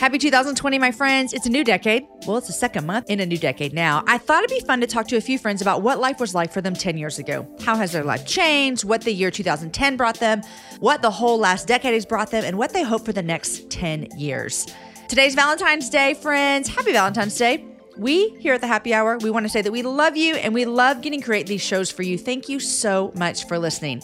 Happy 2020, my friends. It's a new decade. Well, it's the second month in a new decade now. I thought it'd be fun to talk to a few friends about what life was like for them 10 years ago. How has their life changed? What the year 2010 brought them? What the whole last decade has brought them? And what they hope for the next 10 years. Today's Valentine's Day, friends. Happy Valentine's Day. We here at the Happy Hour, we want to say that we love you and we love getting create these shows for you. Thank you so much for listening.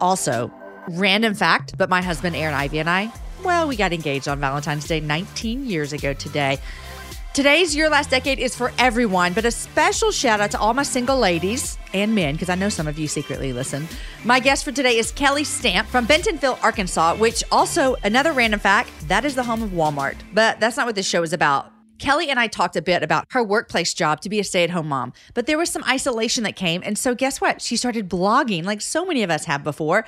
Also, random fact, but my husband Aaron Ivey and I well, we got engaged on Valentine's Day 19 years ago today. Today's Your Last Decade is for everyone, but a special shout out to all my single ladies and men, because I know some of you secretly listen. My guest for today is Kelly Stamp from Bentonville, Arkansas, which also, another random fact, that is the home of Walmart. But that's not what this show is about. Kelly and I talked a bit about her workplace job to be a stay at home mom, but there was some isolation that came. And so, guess what? She started blogging like so many of us have before.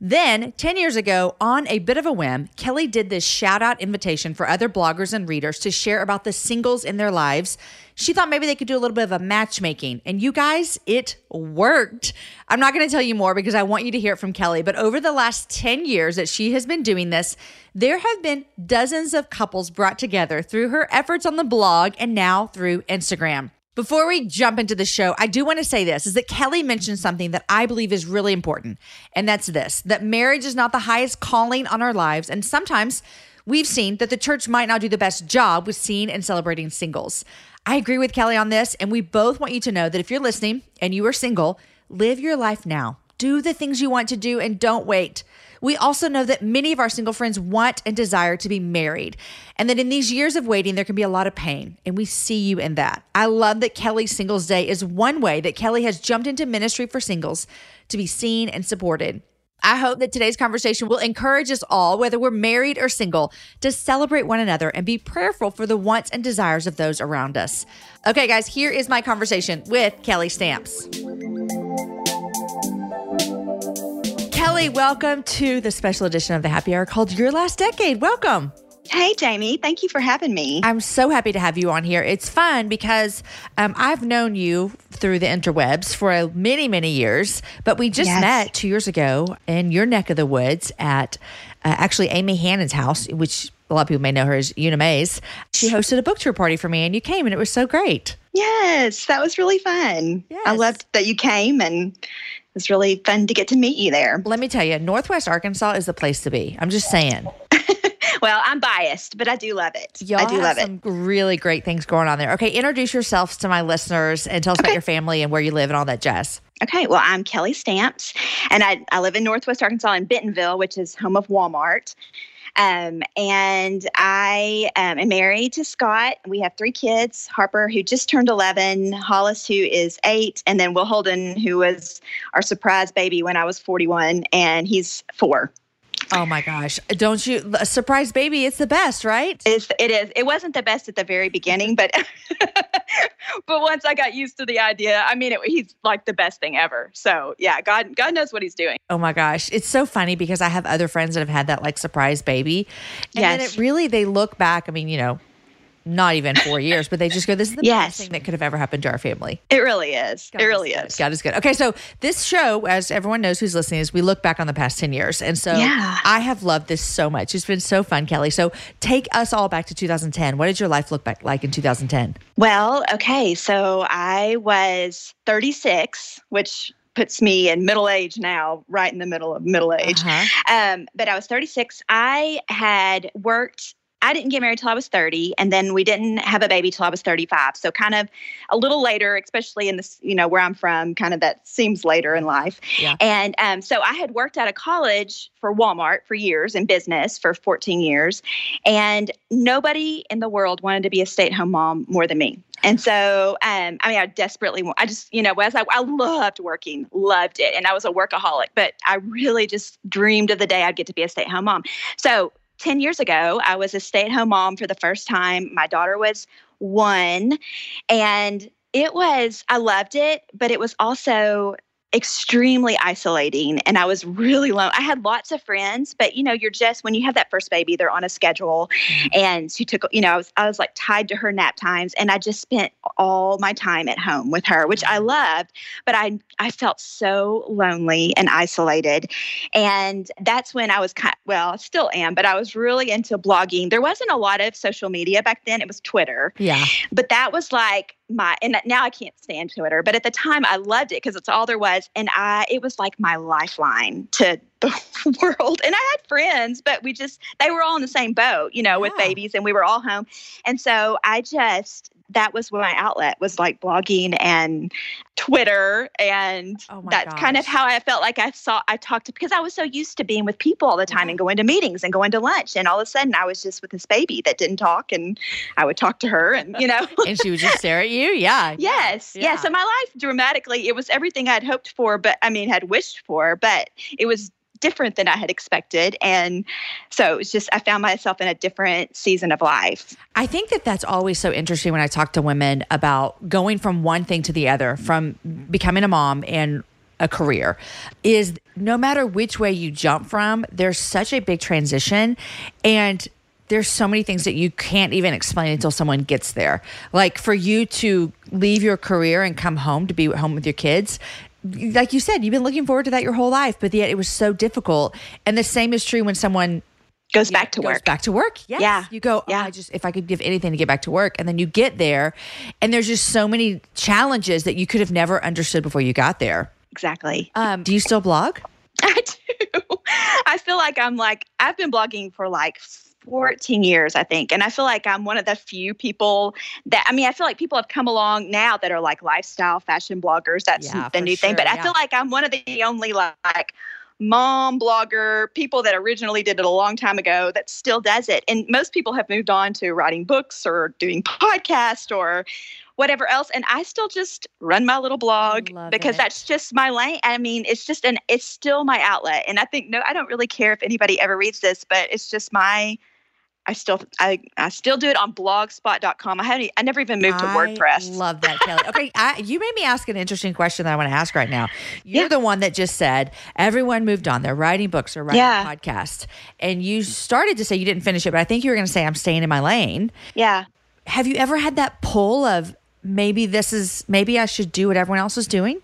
Then, 10 years ago, on a bit of a whim, Kelly did this shout out invitation for other bloggers and readers to share about the singles in their lives. She thought maybe they could do a little bit of a matchmaking. And you guys, it worked. I'm not going to tell you more because I want you to hear it from Kelly. But over the last 10 years that she has been doing this, there have been dozens of couples brought together through her efforts on the blog and now through Instagram. Before we jump into the show, I do want to say this is that Kelly mentioned something that I believe is really important. And that's this that marriage is not the highest calling on our lives. And sometimes we've seen that the church might not do the best job with seeing and celebrating singles. I agree with Kelly on this. And we both want you to know that if you're listening and you are single, live your life now. Do the things you want to do and don't wait. We also know that many of our single friends want and desire to be married, and that in these years of waiting, there can be a lot of pain, and we see you in that. I love that Kelly's Singles Day is one way that Kelly has jumped into ministry for singles to be seen and supported. I hope that today's conversation will encourage us all, whether we're married or single, to celebrate one another and be prayerful for the wants and desires of those around us. Okay, guys, here is my conversation with Kelly Stamps. Kelly, welcome to the special edition of the Happy Hour called Your Last Decade. Welcome. Hey, Jamie. Thank you for having me. I'm so happy to have you on here. It's fun because um, I've known you through the interwebs for many, many years, but we just yes. met two years ago in your neck of the woods at uh, actually Amy Hannon's house, which a lot of people may know her as Una Mays. She hosted a book tour party for me, and you came, and it was so great. Yes, that was really fun. Yes. I loved that you came and was really fun to get to meet you there. Let me tell you, Northwest Arkansas is the place to be. I'm just saying. well, I'm biased, but I do love it. Y'all I do love it. Really great things going on there. Okay, introduce yourselves to my listeners and tell us okay. about your family and where you live and all that jazz. Okay, well, I'm Kelly Stamps, and I, I live in Northwest Arkansas in Bentonville, which is home of Walmart. Um, and I um, am married to Scott. We have three kids Harper, who just turned 11, Hollis, who is eight, and then Will Holden, who was our surprise baby when I was 41, and he's four. Oh my gosh. Don't you surprise baby, it's the best, right? It's, it is. It wasn't the best at the very beginning, but but once I got used to the idea, I mean it, he's like the best thing ever. So, yeah, God God knows what he's doing. Oh my gosh. It's so funny because I have other friends that have had that like surprise baby. And yes. then it really they look back, I mean, you know, not even four years, but they just go, this is the yes. best thing that could have ever happened to our family. It really is. God it really is. is. God is good. Okay, so this show, as everyone knows who's listening, is we look back on the past 10 years. And so yeah. I have loved this so much. It's been so fun, Kelly. So take us all back to 2010. What did your life look back like in 2010? Well, okay. So I was 36, which puts me in middle age now, right in the middle of middle age. Uh-huh. Um, but I was 36. I had worked I didn't get married till I was 30, and then we didn't have a baby till I was 35. So kind of a little later, especially in this, you know, where I'm from, kind of that seems later in life. Yeah. And um, so I had worked out of college for Walmart for years in business for 14 years, and nobody in the world wanted to be a stay-at-home mom more than me. And so, um, I mean, I desperately, I just, you know, as I, I loved working, loved it, and I was a workaholic, but I really just dreamed of the day I'd get to be a stay-at-home mom. So 10 years ago, I was a stay at home mom for the first time. My daughter was one. And it was, I loved it, but it was also extremely isolating and I was really alone. I had lots of friends, but you know, you're just when you have that first baby, they're on a schedule mm-hmm. and she took, you know, I was I was like tied to her nap times and I just spent all my time at home with her, which I mm-hmm. loved, but I I felt so lonely and isolated. And that's when I was kind well, I still am, but I was really into blogging. There wasn't a lot of social media back then. It was Twitter. Yeah. But that was like my and now I can't stand Twitter, but at the time I loved it because it's all there was, and I it was like my lifeline to the world. And I had friends, but we just they were all in the same boat, you know, yeah. with babies, and we were all home, and so I just that was when my outlet was like blogging and Twitter. And oh that's gosh. kind of how I felt like I saw, I talked to, because I was so used to being with people all the time and mm-hmm. going to meetings and going to lunch. And all of a sudden I was just with this baby that didn't talk and I would talk to her and, you know. and she would just stare at you. Yeah. yes. Yeah. yeah. So my life dramatically, it was everything I'd hoped for, but I mean, had wished for, but it was different than I had expected. And so it was just, I found myself in a different season of life. I think that that's always so interesting when I talk to women about going from one thing to the other, from becoming a mom and a career is no matter which way you jump from, there's such a big transition. And there's so many things that you can't even explain until someone gets there. Like for you to leave your career and come home to be home with your kids, like you said, you've been looking forward to that your whole life, but yet it was so difficult. And the same is true when someone goes back to goes work. Back to work. Yes. Yeah. You go, oh, yeah. I just if I could give anything to get back to work. And then you get there and there's just so many challenges that you could have never understood before you got there. Exactly. Um, do you still blog? I feel like I'm like I've been blogging for like 14 years, I think. And I feel like I'm one of the few people that, I mean, I feel like people have come along now that are like lifestyle fashion bloggers. That's yeah, the new sure, thing. But yeah. I feel like I'm one of the only like, mom blogger people that originally did it a long time ago that still does it and most people have moved on to writing books or doing podcasts or whatever else and i still just run my little blog because it. that's just my lane i mean it's just an it's still my outlet and i think no i don't really care if anybody ever reads this but it's just my I still I, I still do it on blogspot.com. I haven't I never even moved to WordPress. Love that, Kelly. Okay, I, you made me ask an interesting question that I want to ask right now. You're yeah. the one that just said everyone moved on. They're writing books or writing yeah. podcasts. And you started to say you didn't finish it, but I think you were going to say I'm staying in my lane. Yeah. Have you ever had that pull of maybe this is maybe I should do what everyone else is doing?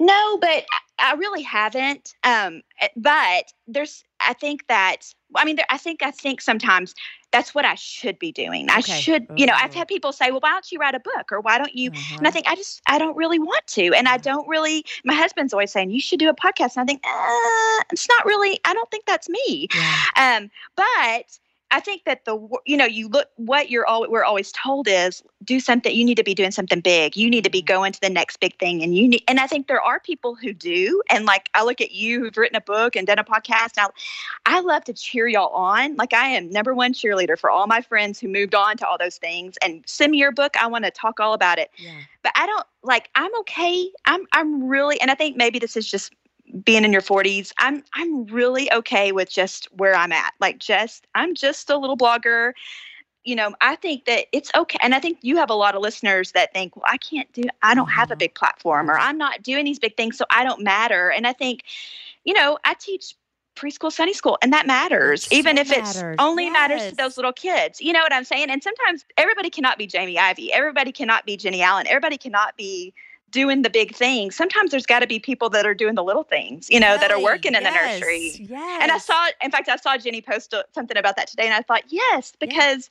No, but I really haven't. Um, eh, but there's, I think that, I mean, there, I think, I think sometimes that's what I should be doing. I should, you know, I've had people say, well, why don't you write a book or why don't you? Mm-hmm. And I mm-hmm. think I just, I don't really want to. And I mm-hmm. don't really, my husband's always saying, you should do a podcast. And I think, uh, it's not really, I don't think that's me. Yeah. Um, but, I think that the you know you look what you're all we're always told is do something you need to be doing something big you need to be mm-hmm. going to the next big thing and you need and I think there are people who do and like I look at you who've written a book and done a podcast now I love to cheer y'all on like I am number one cheerleader for all my friends who moved on to all those things and send me your book I want to talk all about it yeah. but I don't like I'm okay I'm I'm really and I think maybe this is just being in your 40s i'm i'm really okay with just where i'm at. Like just i'm just a little blogger. You know i think that it's okay and i think you have a lot of listeners that think well i can't do i don't have a mm-hmm. big platform or i'm not doing these big things so i don't matter. And i think you know i teach preschool sunday school and that matters even if matters. it's only yes. matters to those little kids. You know what i'm saying? And sometimes everybody cannot be jamie ivey everybody cannot be jennie allen. Everybody cannot be doing the big things, sometimes there's got to be people that are doing the little things, you know, right. that are working in yes. the nursery. Yes. And I saw, in fact, I saw Jennie post something about that today, and I thought, yes, because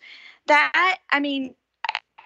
yeah. that, I mean,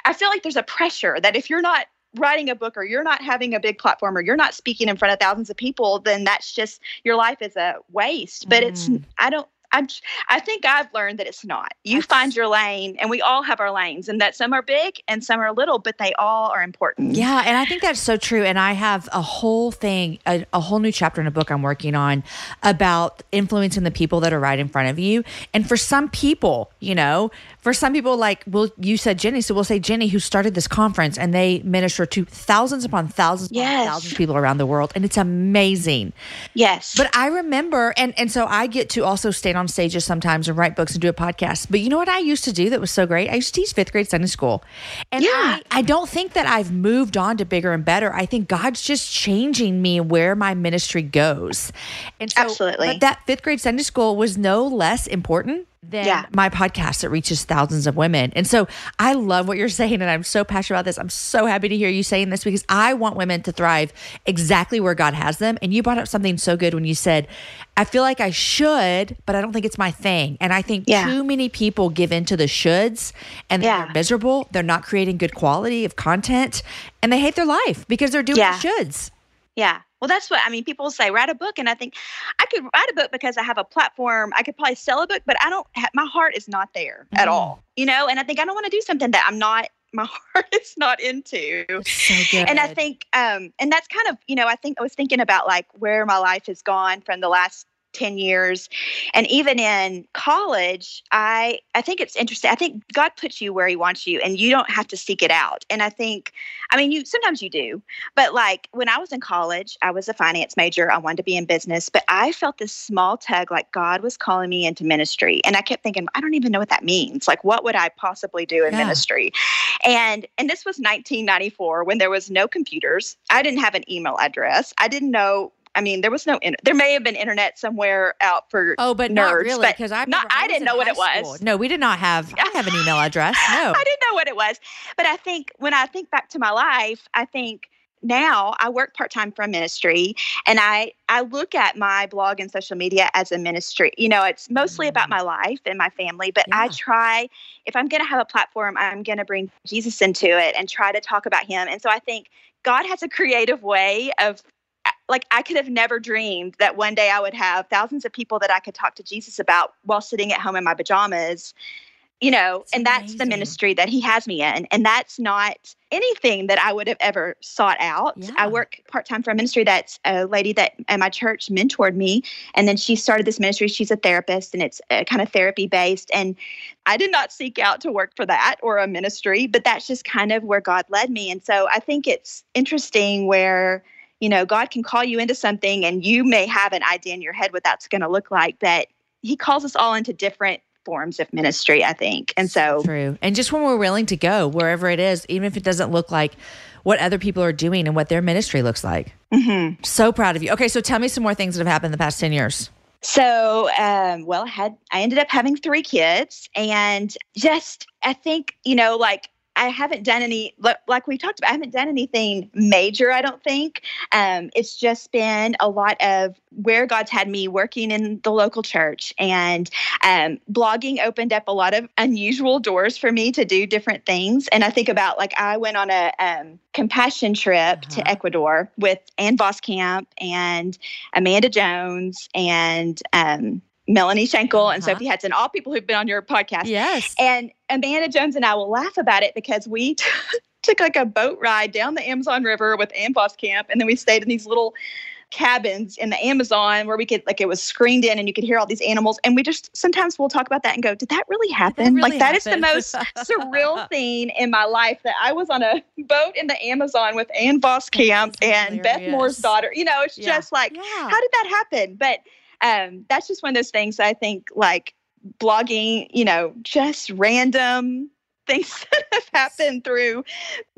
I feel like there's a pressure that if you're not writing a book or you're not having a big platform or you're not speaking in front of thousands of people, then that's just your life is a waste. But mm. it's, I don't, I, I think I've learned that it's not. You That's, find your lane, and we all have our lanes, and that some are big and some are little, but they all are important. Yeah, and I think that's so true. And I have a whole thing, a, a whole new chapter in a book I'm working on about influencing the people that are right in front of you. And for some people, you know, for some people, like, well, you said Jennie, so we'll say Jennie, who started this conference, and they minister to thousands upon thousands yes. upon thousands of people around the world, and it's amazing. Yes. But I remember, and and so I get to also stand on stages sometimes and write books and do a podcast. But you know what I used to do that was so great? I used to teach fifth grade Sunday school, and yeah. I, I don't think that I've moved on to bigger and better. I think God's just changing me where my ministry goes, and so, absolutely. But that fifth grade Sunday school was no less important than yeah. my podcast that reaches thousands of women. And so I love what you're saying. And I'm so passionate about this. I'm so happy to hear you saying this because I want women to thrive exactly where God has them. And you brought up something so good when you said, I feel like I should, but I don't think it's my thing. And I think yeah. too many people give into the shoulds and yeah. they're miserable. They're not creating good quality of content and they hate their life because they're doing yeah. the shoulds. Yeah. Well, that's what I mean. People say write a book, and I think I could write a book because I have a platform. I could probably sell a book, but I don't. Have, my heart is not there mm. at all, you know. And I think I don't want to do something that I'm not. My heart is not into. So and I think, um, and that's kind of, you know, I think I was thinking about like where my life has gone from the last 10 years. And even in college i i think it's interesting. I think god puts you where he wants you and you don't have to seek it out. And i think i mean you sometimes you do. But like when i was in college i was a finance major. I wanted to be in business. But i felt this small tug like god was calling me into ministry. And i kept thinking i don't even know what that means. Like what would i possibly do in yeah. ministry? And and this was 1994 when there was no computers. I didn't have an email address. I didn't know I mean, there was no. In, there may have been internet somewhere out for oh, but nerds, not really because I not. I, I didn't know what it was. School. No, we did not have. I have an email address. No, I didn't know what it was. But I think when I think back to my life, I think now I work part time for a ministry, and I I look at my blog and social media as a ministry. You know, it's mostly about mm. my life and my family, but yeah. I try if I'm going to have a platform, I'm going to bring Jesus into it and try to talk about Him. And so I think God has a creative way of like I could have never dreamed that one day I would have thousands of people that I could talk to Jesus about while sitting at home in my pajamas. You know, that's and that's amazing. the ministry that he has me in. And that's not anything that I would have ever sought out. Yeah. I work part time for a ministry that's a lady that at my church mentored me. And then she started this ministry. She's a therapist and it's uh, kind of therapy based. And I did not seek out to work for that or a ministry, but that's just kind of where God led me. And so I think it's interesting where you know, God can call you into something and you may have an idea in your head what that's going to look like, but He calls us all into different forms of ministry, I think. And so true. And just when we're willing to go wherever it is, even if it doesn't look like what other people are doing and what their ministry looks like. Mm-hmm. So proud of you. Okay, so tell me some more things that have happened in the past 10 years. So, um, well, I had I ended up having three kids, and just I think you know, like I haven't done any like we talked about. I haven't done anything major. I don't think. Um, it's just been a lot of where God's had me working in the local church, and um, blogging opened up a lot of unusual doors for me to do different things. And I think about like I went on a um, compassion trip uh-huh. to Ecuador with Ann Voskamp and Amanda Jones and Melanie uh-huh. and Sophie Hudson, all people who've been on your podcast. Yes. And Amanda Jones and I will laugh about it because we t- took like a boat ride down the Amazon River with Ann Voskamp, and then we stayed in these little cabins in the Amazon where we could like it was screened in and you could hear all these animals. And we just sometimes we'll talk about that and go, did that really happen? That really like that is the most surreal thing in my life that I was on a boat in the Amazon with Ann Voskamp and Beth Moore's daughter. You know, it's yeah. just like, yeah. how did that happen? But um, that's just one of those things I think like blogging, you know, just random things that have happened through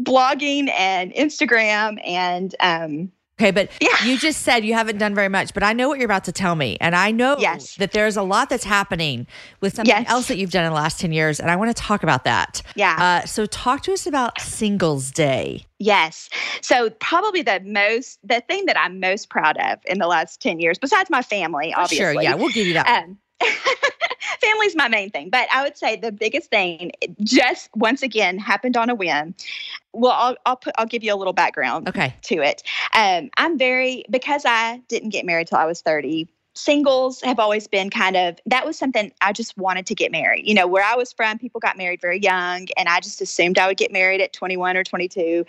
blogging and Instagram and um, Okay, but yeah. you just said you haven't done very much, but I know what you're about to tell me. And I know yes. that there's a lot that's happening with something yes. else that you've done in the last 10 years. And I want to talk about that. Yeah. Uh, so talk to us about Singles Day. Yes. So probably the most, the thing that I'm most proud of in the last 10 years, besides my family, obviously. Sure. Yeah. We'll give you that. Um, family's my main thing, but I would say the biggest thing just once again happened on a whim. Well, I'll I'll put I'll give you a little background okay. to it. Um, I'm very because I didn't get married till I was 30 singles have always been kind of that was something I just wanted to get married. You know, where I was from, people got married very young, and I just assumed I would get married at 21 or 22.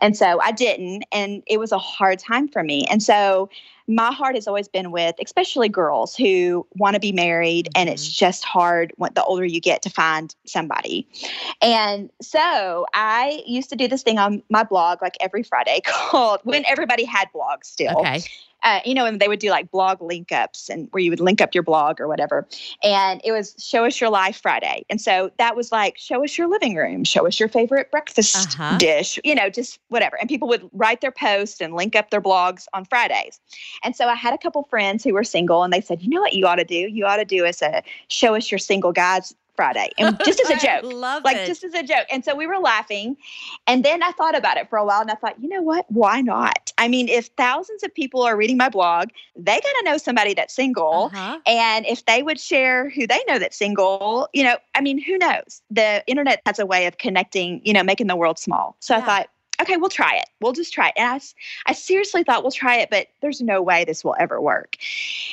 And so I didn't, and it was a hard time for me. And so my heart has always been with especially girls who want to be married mm-hmm. and it's mm-hmm. just hard when the older you get to find somebody and so i used to do this thing on my blog like every friday called when everybody had blogs still okay uh, you know, and they would do like blog link ups and where you would link up your blog or whatever. And it was Show Us Your Life Friday. And so that was like, show us your living room, show us your favorite breakfast uh-huh. dish, you know, just whatever. And people would write their posts and link up their blogs on Fridays. And so I had a couple friends who were single and they said, you know what you ought to do? You ought to do is a show us your single guys Friday. And just as a joke. Love like it. just as a joke. And so we were laughing. And then I thought about it for a while and I thought, you know what? Why not? I mean, if thousands of people are reading my blog, they got to know somebody that's single. Uh-huh. And if they would share who they know that's single, you know, I mean, who knows? The internet has a way of connecting, you know, making the world small. So yeah. I thought, okay, we'll try it. We'll just try it. And I, I seriously thought we'll try it, but there's no way this will ever work.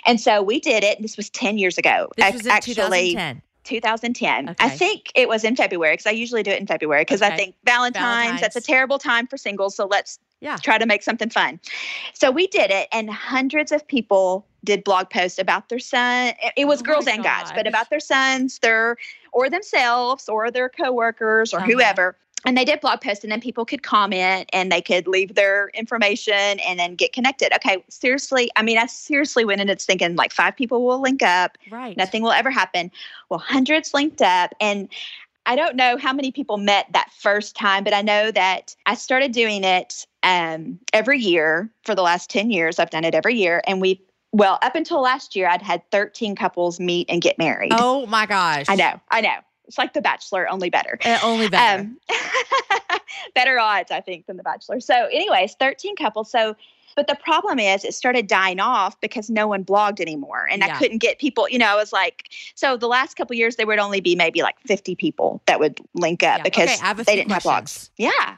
And so we did it. This was 10 years ago. This was in actually, 2010. 2010. Okay. I think it was in February because I usually do it in February because okay. I think Valentine's, Valentine's, that's a terrible time for singles. So let's yeah. try to make something fun. So we did it, and hundreds of people did blog posts about their son. It was oh girls and guys, but about their sons, their or themselves or their coworkers or uh-huh. whoever and they did blog posts and then people could comment and they could leave their information and then get connected. Okay seriously i mean i seriously went in it's thinking like five people will link up. Right. Nothing will ever happen. Well hundreds linked up and i don't know how many people met that first time but i know that i started doing it um, every year for the last 10 years. I've done it every year and we well up until last year i'd had 13 couples meet and get married. Oh my gosh. I know i know it's like The Bachelor, only better. Uh, only better. Um, better odds, I think, than The Bachelor. So, anyways, 13 couples. So, but the problem is it started dying off because no one blogged anymore. And yeah. I couldn't get people, you know, I was like, so the last couple years, there would only be maybe like 50 people that would link up yeah. because okay, they didn't questions. have blogs. Yeah.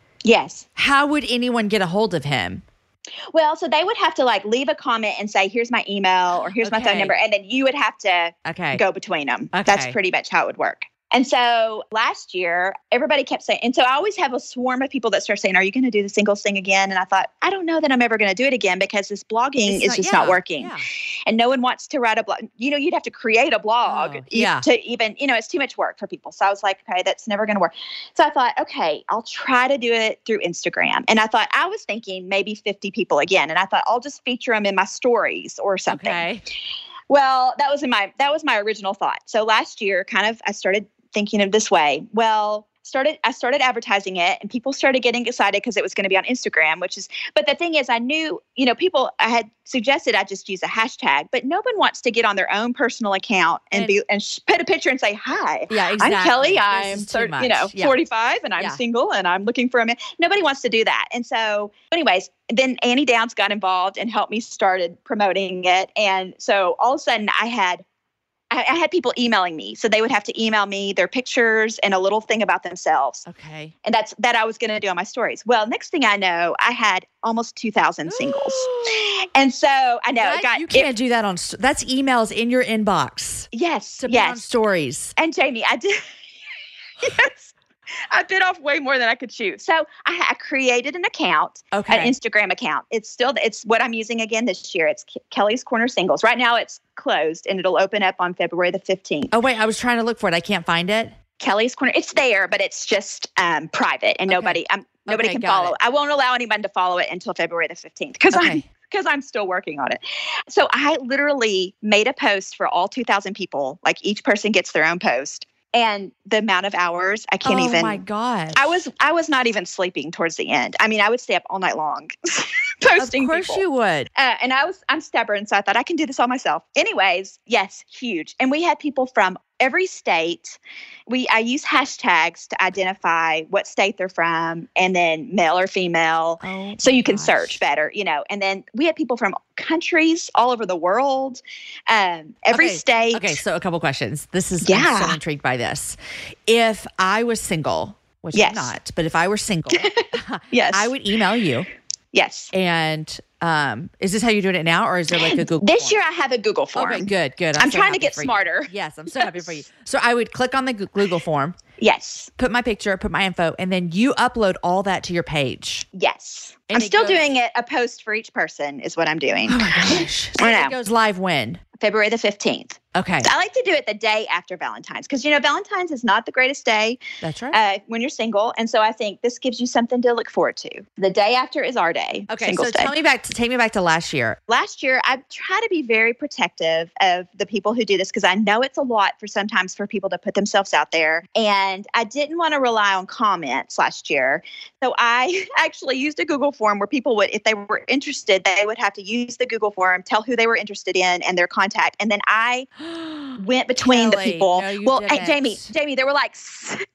Yes. how would anyone get a hold of him? Well, so they would have to like leave a comment and say, "Here's my email" or "Here's my phone number," and then you would have to Okay. go between them. Okay. That's pretty much how it would work. And so last year, everybody kept saying, and so I always have a swarm of people that start saying, Are you going to do the singles thing again? And I thought, I don't know that I'm ever going to do it again because this blogging It's is not- just yeah, not working. yeah. And no one wants to write a blog. You know, you'd have to create a blog Oh, yeah. to even, you know, it's too much work for people. So I was like, okay, that's never going to work. So I thought, okay, I'll try to do it through Instagram. And I thought, I was thinking maybe 50 people again. And I thought, I'll just feature them in my stories or something. Okay. Well, that was in my that was my original thought. So last year, kind of, I started thinking of this way. Well, started I started advertising it, and people started getting excited because it was going to be on Instagram. Which is, but the thing is, I knew, you know, people I had suggested I just use a hashtag, but no one wants to get on their own personal account and, And- be and sh- put a picture and say hi. Yeah, exactly. I'm Kelly. I'm is too thir- you know. Yeah. 45 and I'm Yeah. single and I'm looking for a man. Nobody wants to do that. And so, anyways, then Annie Downs got involved and helped me started promoting it. And so all of a sudden, I had I, I had people emailing me, so they would have to email me their pictures and a little thing about themselves, Okay. and that's that I was going to do on my stories. Well, next thing I know, I had almost 2,000 singles, and so I know That- got you can't do that on. That's emails in your inbox yes, to put on yes, stories. And Jamie, I did. yes. I bit off way more than I could chew. So I, I created an account, Okay. an Instagram account. It's still it's what I'm using again this year. It's Ke- Kelly's Korner Singles. Right now it's closed and it'll open up on February the 15th. oh wait, I was trying to look for it. I can't find it. Kelly's Korner. It's there, but it's just um, private and Okay. nobody um, nobody Okay, can follow. it. I won't allow anyone to follow it until February the 15th because I'm because I'm still working on it. So I literally made a post for all 2,000 people. Like each person gets their own post, and the amount of hours I can't oh even. Oh my god! I was I was not even sleeping towards the end. I mean, I would stay up all night long posting. Of course people. you would. Uh, and I was I'm stubborn, so I thought I can do this all myself. Anyways, yes, huge. And we had people from every state. We I use hashtags to identify what state they're from, and then male or female, Oh. so you can gosh. search better. You know. And then we had people from countries all over the world, um, every Okay, state. Okay, so a couple questions. This is I'm Yeah. so intrigued by this. If I was single, which Yes. I'm not, but if I were single, Yes. I would email you. Yes. And um, is this how you're doing it now, or is there like a Google? This form? year I have a Google form. Okay, good, good. I'm so trying to get for you. smarter. Yes, I'm so happy for you. So I would click on the Google form, Yes. put my picture, put my info, and then you upload all that to your page. Yes. And I'm still goes- doing it a post for each person is what I'm doing. Oh my gosh! So it goes live when? February the 15th. Okay, I like to do it the day after Valentine's because, you know, Valentine's is not the greatest day that's right. uh, when you're single. And so I think this gives you something to look forward to. The day after is our day. okay, Singles so Day. tell me back. Take me back to last year. last year i try to be very protective of the people who do this because i know it's a lot for sometimes for people to put themselves out there and i didn't want to rely on comments last year so i actually used a google form where people would if they were interested they would have to use the google form tell who they were interested in and their contact and then i went between Kelly, the people no, well hey, didn't. jamie jamie there were like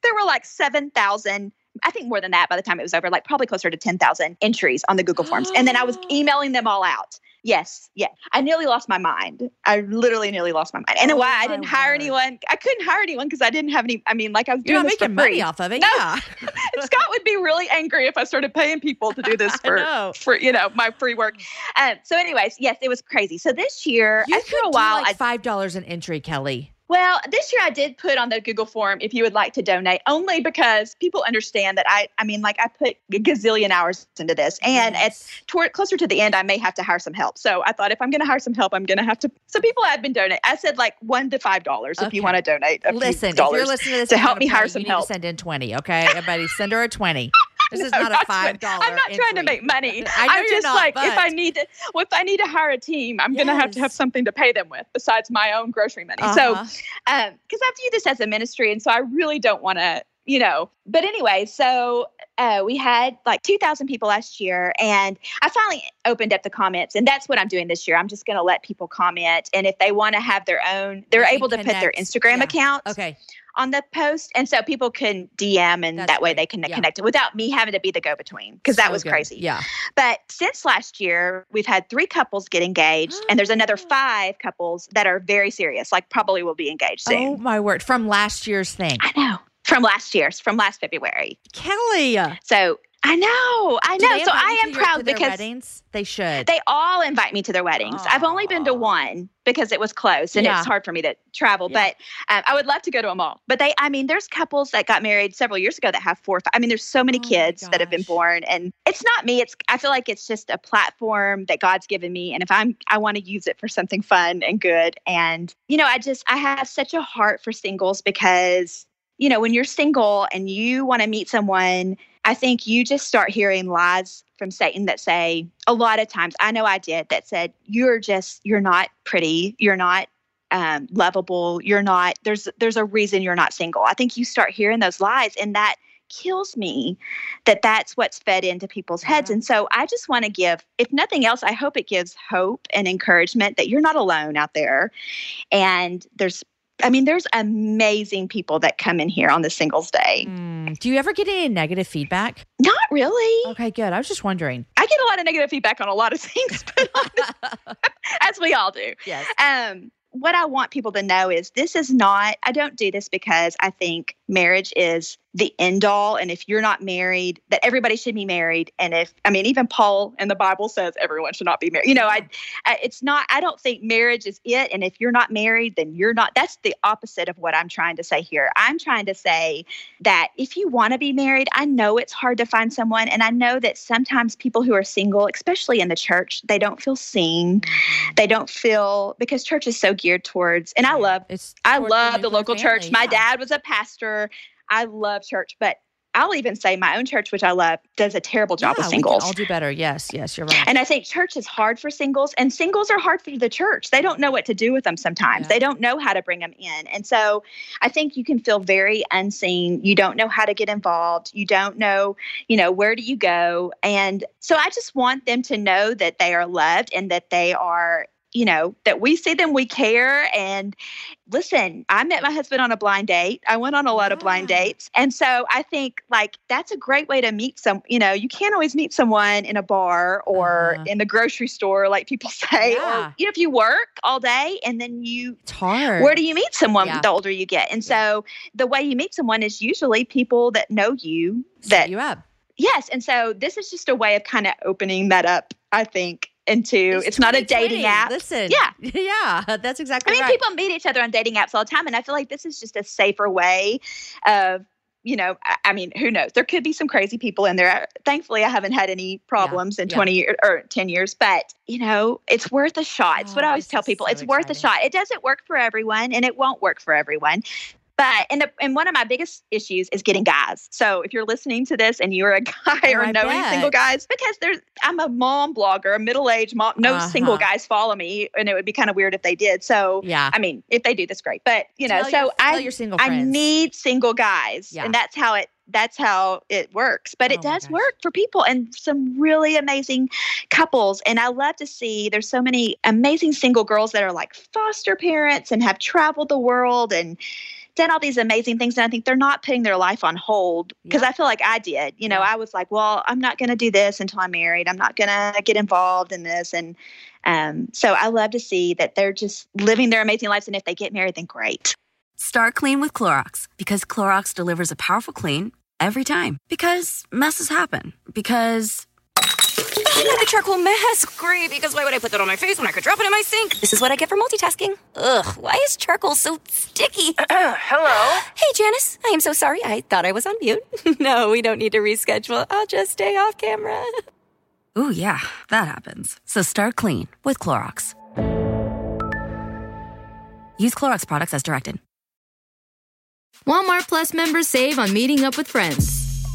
there were like 7000 I think more than that by the time it was over, like probably closer to 10,000 entries on the Google Forms. And then I was emailing them all out. Yes, yeah. I nearly lost my mind. I literally nearly lost my mind. And Oh why I didn't hire word. anyone. I couldn't hire anyone because I didn't have any. I mean, like I was You're doing this for free. money off of it. No. Yeah. Scott would be really angry if I started paying people to do this for for you know my free work. Um, so, anyways, yes, it was crazy. So this year, You after could a while, do like five dollars an entry, Kelly. Well, this year I did put on the Google form if you would like to donate, only because people understand that I, I mean, like I put a gazillion hours into this, and Yes. at toward closer to the end, I may have to hire some help. So I thought if I'm going to hire some help, I'm going to have to. So people have been donating. I said like one to five dollars if you want to donate. Listen, if you're listening to this, to help me hire some you need help. To send in twenty, okay? Everybody, send her a twenty. This is No, not a five dollar. I'm not trying to make money. I know I'm you're just not, like if I need to, well, if I need to hire a team, I'm going to have to have something to pay them with besides my own grocery money. So Uh-huh. um because i view this as a ministry and so i really don't want to you know but anyway so uh, we had like 2000 people last year and i finally opened up the comments and that's what i'm doing this year i'm just going to let people comment and if they want to have their own they're They can able to put their instagram Yeah. accounts okay. On the post and so people can dm and That's that way great. they can Yeah. connect without me having to be the go-between because that So was good. crazy Yeah. but since last year, we've had three couples get engaged, and there's another five couples that are very serious, like probably will be engaged soon. Oh my word! From last year's thing, I know. From last year's, from last February. Kelly. So I know, I know. So I am to your- to proud because weddings. They should. they all invite me to their weddings. I've only been to one because it was close and Yeah. it's hard for me to travel. Yeah. But um, I would love to go to them all. But they, I mean, there's couples that got married several years ago that have four. Five, I mean, there's so many Oh kids that have been born, and it's not me. It's I feel like it's just a platform that God's given me, and if I'm, I want to use it for something fun and good. And you know, I just I have such a heart for singles because you know when you're single and you want to meet someone I think you just start hearing lies from Satan that say, a lot of times, I know I did, that said, you're just, you're not pretty, you're not um, lovable, you're not, there's, there's a reason you're not single. I think you start hearing those lies and that kills me that that's what's fed into people's heads. Yeah. And so I just want to give, if nothing else, I hope it gives hope and encouragement that you're not alone out there. And there's, I mean, there's amazing people that come in here on the singles day. Mm, do you ever get any negative feedback? Not really. Okay, good. I was just wondering. I get a lot of negative feedback on a lot of things, but as we all do. Yes. Um, what I want people to know is this is not, I don't do this because I think marriage is the end all. And if you're not married, that everybody should be married. And if, I mean, even Paul in the Bible says everyone should not be married. You know, I, I, it's not, I don't think marriage is it. And if you're not married, then you're not, that's the opposite of what I'm trying to say here. I'm trying to say that if you want to be married, I know it's hard to find someone. And I know that sometimes people who are single, especially in the church, they don't feel seen. They don't feel, because church is so geared towards, and I love It's. I love the local family, church. My yeah. dad was a pastor. I love church, but I'll even say my own church, which I love, does a terrible job yeah, with we can all do better. Yes, yes, you're right. And I think church is hard for singles, and singles are hard for the church. They don't know what to do with them sometimes. Yeah. They don't know how to bring them in. And so I think you can feel very unseen. You don't know how to get involved. You don't know, you know, where do you go? And so I just want them to know that they are loved and that they are you know that we see them we care and listen i met my husband on a blind date i went on a lot of blind dates and so i think like that's a great way to meet some you know you can't always meet someone in a bar or Uh-huh. in the grocery store like people say Yeah. or you know if you work all day and then you it's hard. where do you meet someone Yeah. the older you get and Yeah. so the way you meet someone is usually people that know you Set that you up? yes and so this is just a way of kind of opening that up i think into it's, not a dating app Listen. Yeah. Yeah, that's exactly I mean, right. people meet each other on dating apps all the time, and I feel like this is just a safer way of, you know, I, mean, who knows? There could be some crazy people in there. Thankfully, I haven't had any problems in yeah. 20 years or 10 years, but, you know, it's worth a shot. It's what Oh, I always tell people. so it's worth a shot. It doesn't work for everyone, and it won't work for everyone. But and the, and one of my biggest issues is getting guys. So if you're listening to this and you're a guy Oh, or I know any single guys, because there's I'm a mom blogger, a middle aged mom. No single Uh-huh. guys follow me, and it would be kind of weird if they did. So yeah. I mean, if they do, that's great. But you know, Tell so your, I your single I need single guys, Yeah. and that's how it that's how it works. But Oh it does work for people and some really amazing couples. And I love to see there's so many amazing single girls that are like foster parents and have traveled the world and done all these amazing things. And I think they're not putting their life on hold because Yeah. I feel like I did. You know, Yeah. I was like, well, I'm not going to do this until I'm married. I'm not going to get involved in this. And um, so I love to see that they're just living their amazing lives. And if they get married, then great. Start clean with Clorox because Clorox delivers a powerful clean every time. Because messes happen. Because I got the charcoal mask. Great, because why would I put that on my face when I could drop it in my sink? This is what I get for multitasking. Ugh, why is charcoal so sticky? Hello? Hey, Janice. I am so sorry. I thought I was on mute. no, we don't need to reschedule. I'll just stay off camera. Ooh, yeah, that happens. So start clean with Clorox. Use Clorox products as directed. Walmart Plus members save on meeting up with friends.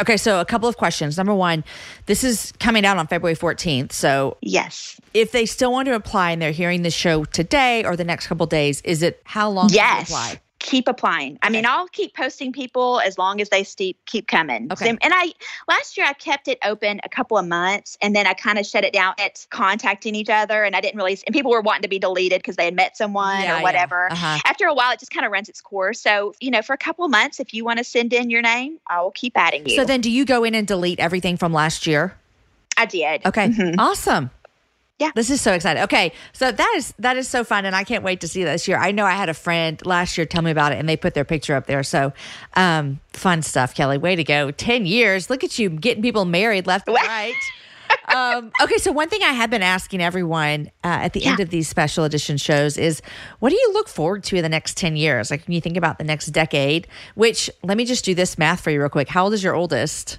Okay, so a couple of questions. Number one, this is coming out on February 14th. So Yes. if they still want to apply and they're hearing the show today or the next couple of days, is it how long Yes. apply? Keep applying. I mean, I'll keep posting people as long as they steep, keep coming. Okay. Same- And I last year I kept it open a couple of months and then I kind of shut it down at contacting each other and I didn't really and people were wanting to be deleted because they had met someone Yeah, or yeah. whatever. Uh-huh. After a while it just kind of runs its course. So, you know, for a couple of months, if you want to send in your name, I will keep adding you. So then do you go in and delete everything from last year? I did. Okay. Mhm. Awesome. Yeah. This is so exciting. Okay. So that is that is so fun and I can't wait to see this year. I know I had a friend last year tell me about it and they put their picture up there. So um fun stuff, Kelly. Way to go. 10 years. Look at you getting people married left and right. um, okay, so one thing I have been asking everyone uh, at the end of these special edition shows is, what do you look forward to in the next ten years? Like when you think about the next decade. Which let me just do this math for you real quick. How old is your oldest?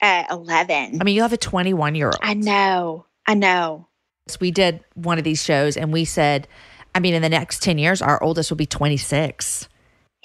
Uh, 11. I mean, you have a twenty-one year old. I know. I know. So we did one of these shows and we said, I mean, in the next 10 years, our oldest will be 26.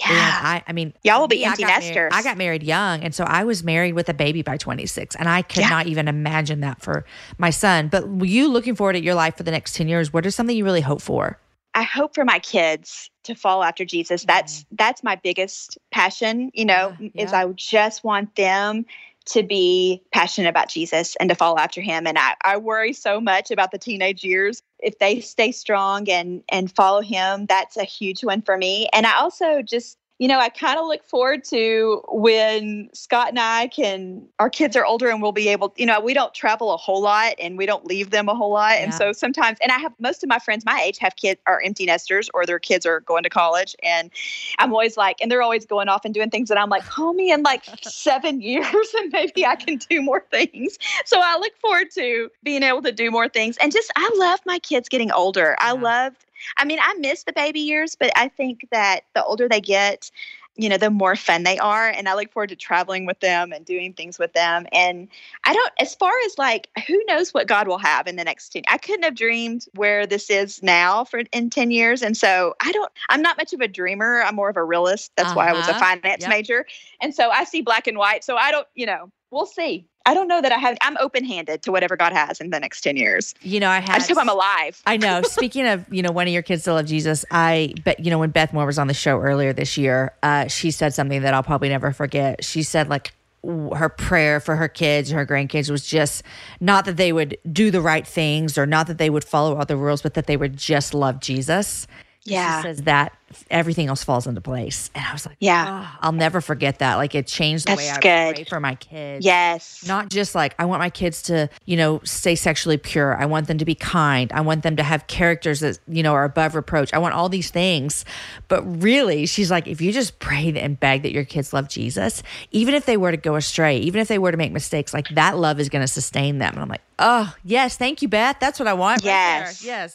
And Yeah. I, I mean, Y'all will be I empty got married- nesters. I got married young. And so I was married with a baby by 26. And I could Yeah. not even imagine that for my son. But you looking forward at your life for the next 10 years, what is something you really hope for? I hope for my kids to follow after Jesus. That's mm-hmm. that's my biggest passion, you know, Yeah, is. I just want them to be passionate about Jesus and to follow after him. And I, I worry so much about the teenage years. If they stay strong and and follow him, that's a huge one for me. And I also just you know, I kind of look forward to when Scott and I can, our kids are older and we'll be able, you know, we don't travel a whole lot and we don't leave them a whole lot. And so sometimes, and I have most of my friends my age have kids, are empty nesters or their kids are going to college. And I'm always like, and they're always going off and doing things that I'm like, call me in like seven years and maybe I can do more things. So I look forward to being able to do more things. And just, I love my kids getting older. I Yeah. love, I mean, I miss the baby years, but I think that the older they get, you know, the more fun they are. And I look forward to traveling with them and doing things with them. And I don't, as far as like, who knows what God will have in the next 10, I couldn't have dreamed where this is now for in 10 years. And so I don't, I'm not much of a dreamer. I'm more of a realist. That's why I was a Uh-huh. finance Yep. major. And so I see black and white. So I don't, you know, we'll see. I don't know that I have, I'm open handed to whatever God has in the next 10 years. You know, I had. I just hope I'm alive. I know. Speaking of, you know, one of your kids to love Jesus, I bet, you know, when Beth Moore was on the show earlier this year, uh, she said something that I'll probably never forget. She said, like, her prayer for her kids, her grandkids was just not that they would do the right things or not that they would follow all the rules, but that they would just love Jesus. Yeah. She says that everything else falls into place. And I was like, Yeah. "Oh, I'll never forget that. Like, it changed the way I good. pray for my kids Yes. not just like I want my kids to, you know, stay sexually pure. I want them to be kind. I want them to have characters that, you know, are above reproach. I want all these things. But really, she's like, if you just pray and beg that your kids love Jesus, even if they were to go astray, even if they were to make mistakes, like that love is going to sustain them. And I'm like, oh, yes, thank you, Beth. That's what I want. right there. Yes.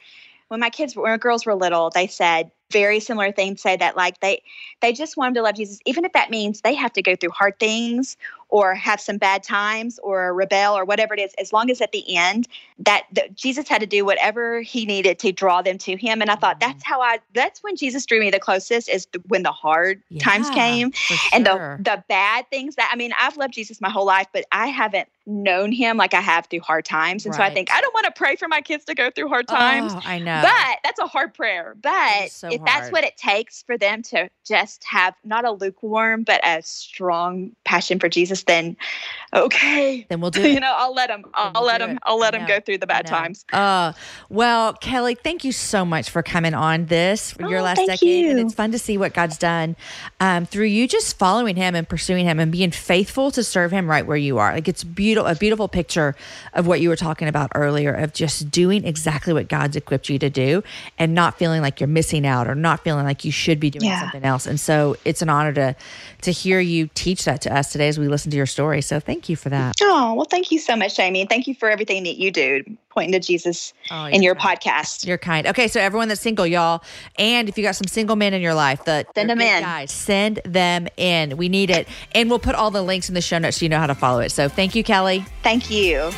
When my kids when our girls were little they said very similar things say that like they they just want them to love jesus. Even if that means they have to go through hard things or have some bad times or rebel or whatever it is as long as at the end that, that jesus had to do whatever he needed to draw them to him and i thought mm-hmm. that's how i that's when jesus drew me the closest is when the hard times came for and the the bad things that I mean, I've loved Jesus my whole life, but I haven't known him like I have through hard times. And so I think I don't want to pray for my kids to go through hard times. Oh, I know. But that's a hard prayer. But so if that's what it takes for them to just have not a lukewarm, but a strong passion for Jesus, Then okay, then we'll do it. you know, I'll let him. I'll we'll let it. I'll let him go through the bad times. Uh, well, Kelly, thank you so much for coming on this for your Oh, last thank decade. And it's fun to see what God's done um, through you just following him and pursuing him and being faithful to serve him right where you are. Like it's beautiful, a beautiful picture of what you were talking about earlier of just doing exactly what God's equipped you to do and not feeling like you're missing out or not feeling like you should be doing Yeah. something else. And so it's an honor to to hear you teach that to us today as we listen to your story. So thank you for that. Oh well, thank you so much, Jamie, and thank you for everything that you do, pointing to Jesus Oh, in your podcast. You're kind. Okay, so everyone that's single, y'all, and if you got some single men in your life, that Send them in. guys, send them in. We need it, and we'll put all the links in the show notes so you know how to follow it. So thank you, Kelly. Thank you.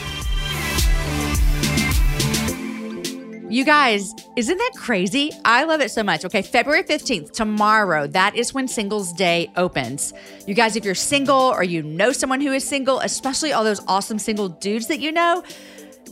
You guys, isn't that crazy? I love it so much. Okay, February 15th, tomorrow, that is when Singles Day opens. You guys, if you're single or you know someone who is single, especially all those awesome single dudes that you know,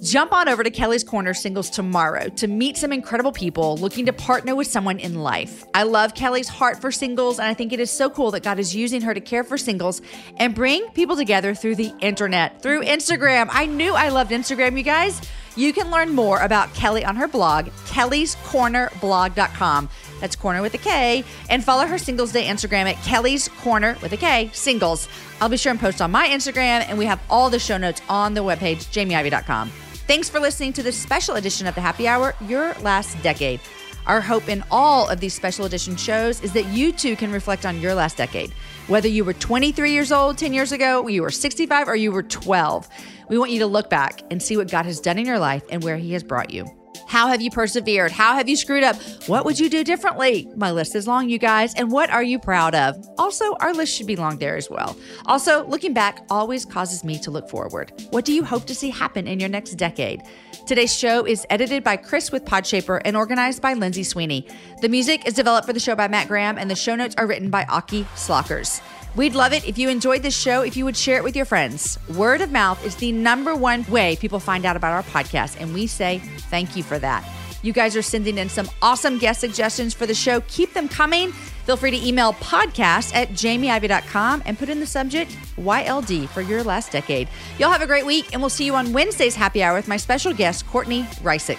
jump on over to Kelly's Korner Singles tomorrow to meet some incredible people looking to partner with someone in life. I love Kelly's heart for singles, and I think it is so cool that God is using her to care for singles and bring people together through the internet, through Instagram. I knew I loved Instagram, you guys. You can learn more about Kelly on her blog, kellyskornerblog.com. That's Korner with a K. And follow her Singles Day Instagram at Kelly's Korner with a K, singles. I'll be sure and post on my Instagram, and we have all the show notes on the webpage, jamieivey.com. Thanks for listening to this special edition of the Happy Hour, Your Last Decade. Our hope in all of these special edition shows is that you too can reflect on your last decade. Whether you were 23 years old 10 years ago, you were 65, or you were 12, we want you to look back and see what God has done in your life and where He has brought you. How have you persevered? How have you screwed up? What would you do differently? My list is long, you guys. And what are you proud of? Also, our list should be long there as well. Also, looking back always causes me to look forward. What do you hope to see happen in your next decade? Today's show is edited by Chris with Podshaper and organized by Lindsay Sweeney. The music is developed for the show by Matt Graham, and the show notes are written by Aki Slockers. We'd love it if you enjoyed this show, if you would share it with your friends. Word of mouth is the number one way people find out about our podcast, and we say thank you for that. You guys are sending in some awesome guest suggestions for the show. Keep them coming. Feel free to email podcast at jamieivey.com and put in the subject YLD for your last decade. Y'all have a great week, and we'll see you on Wednesday's happy hour with my special guest, Courtney Reissig.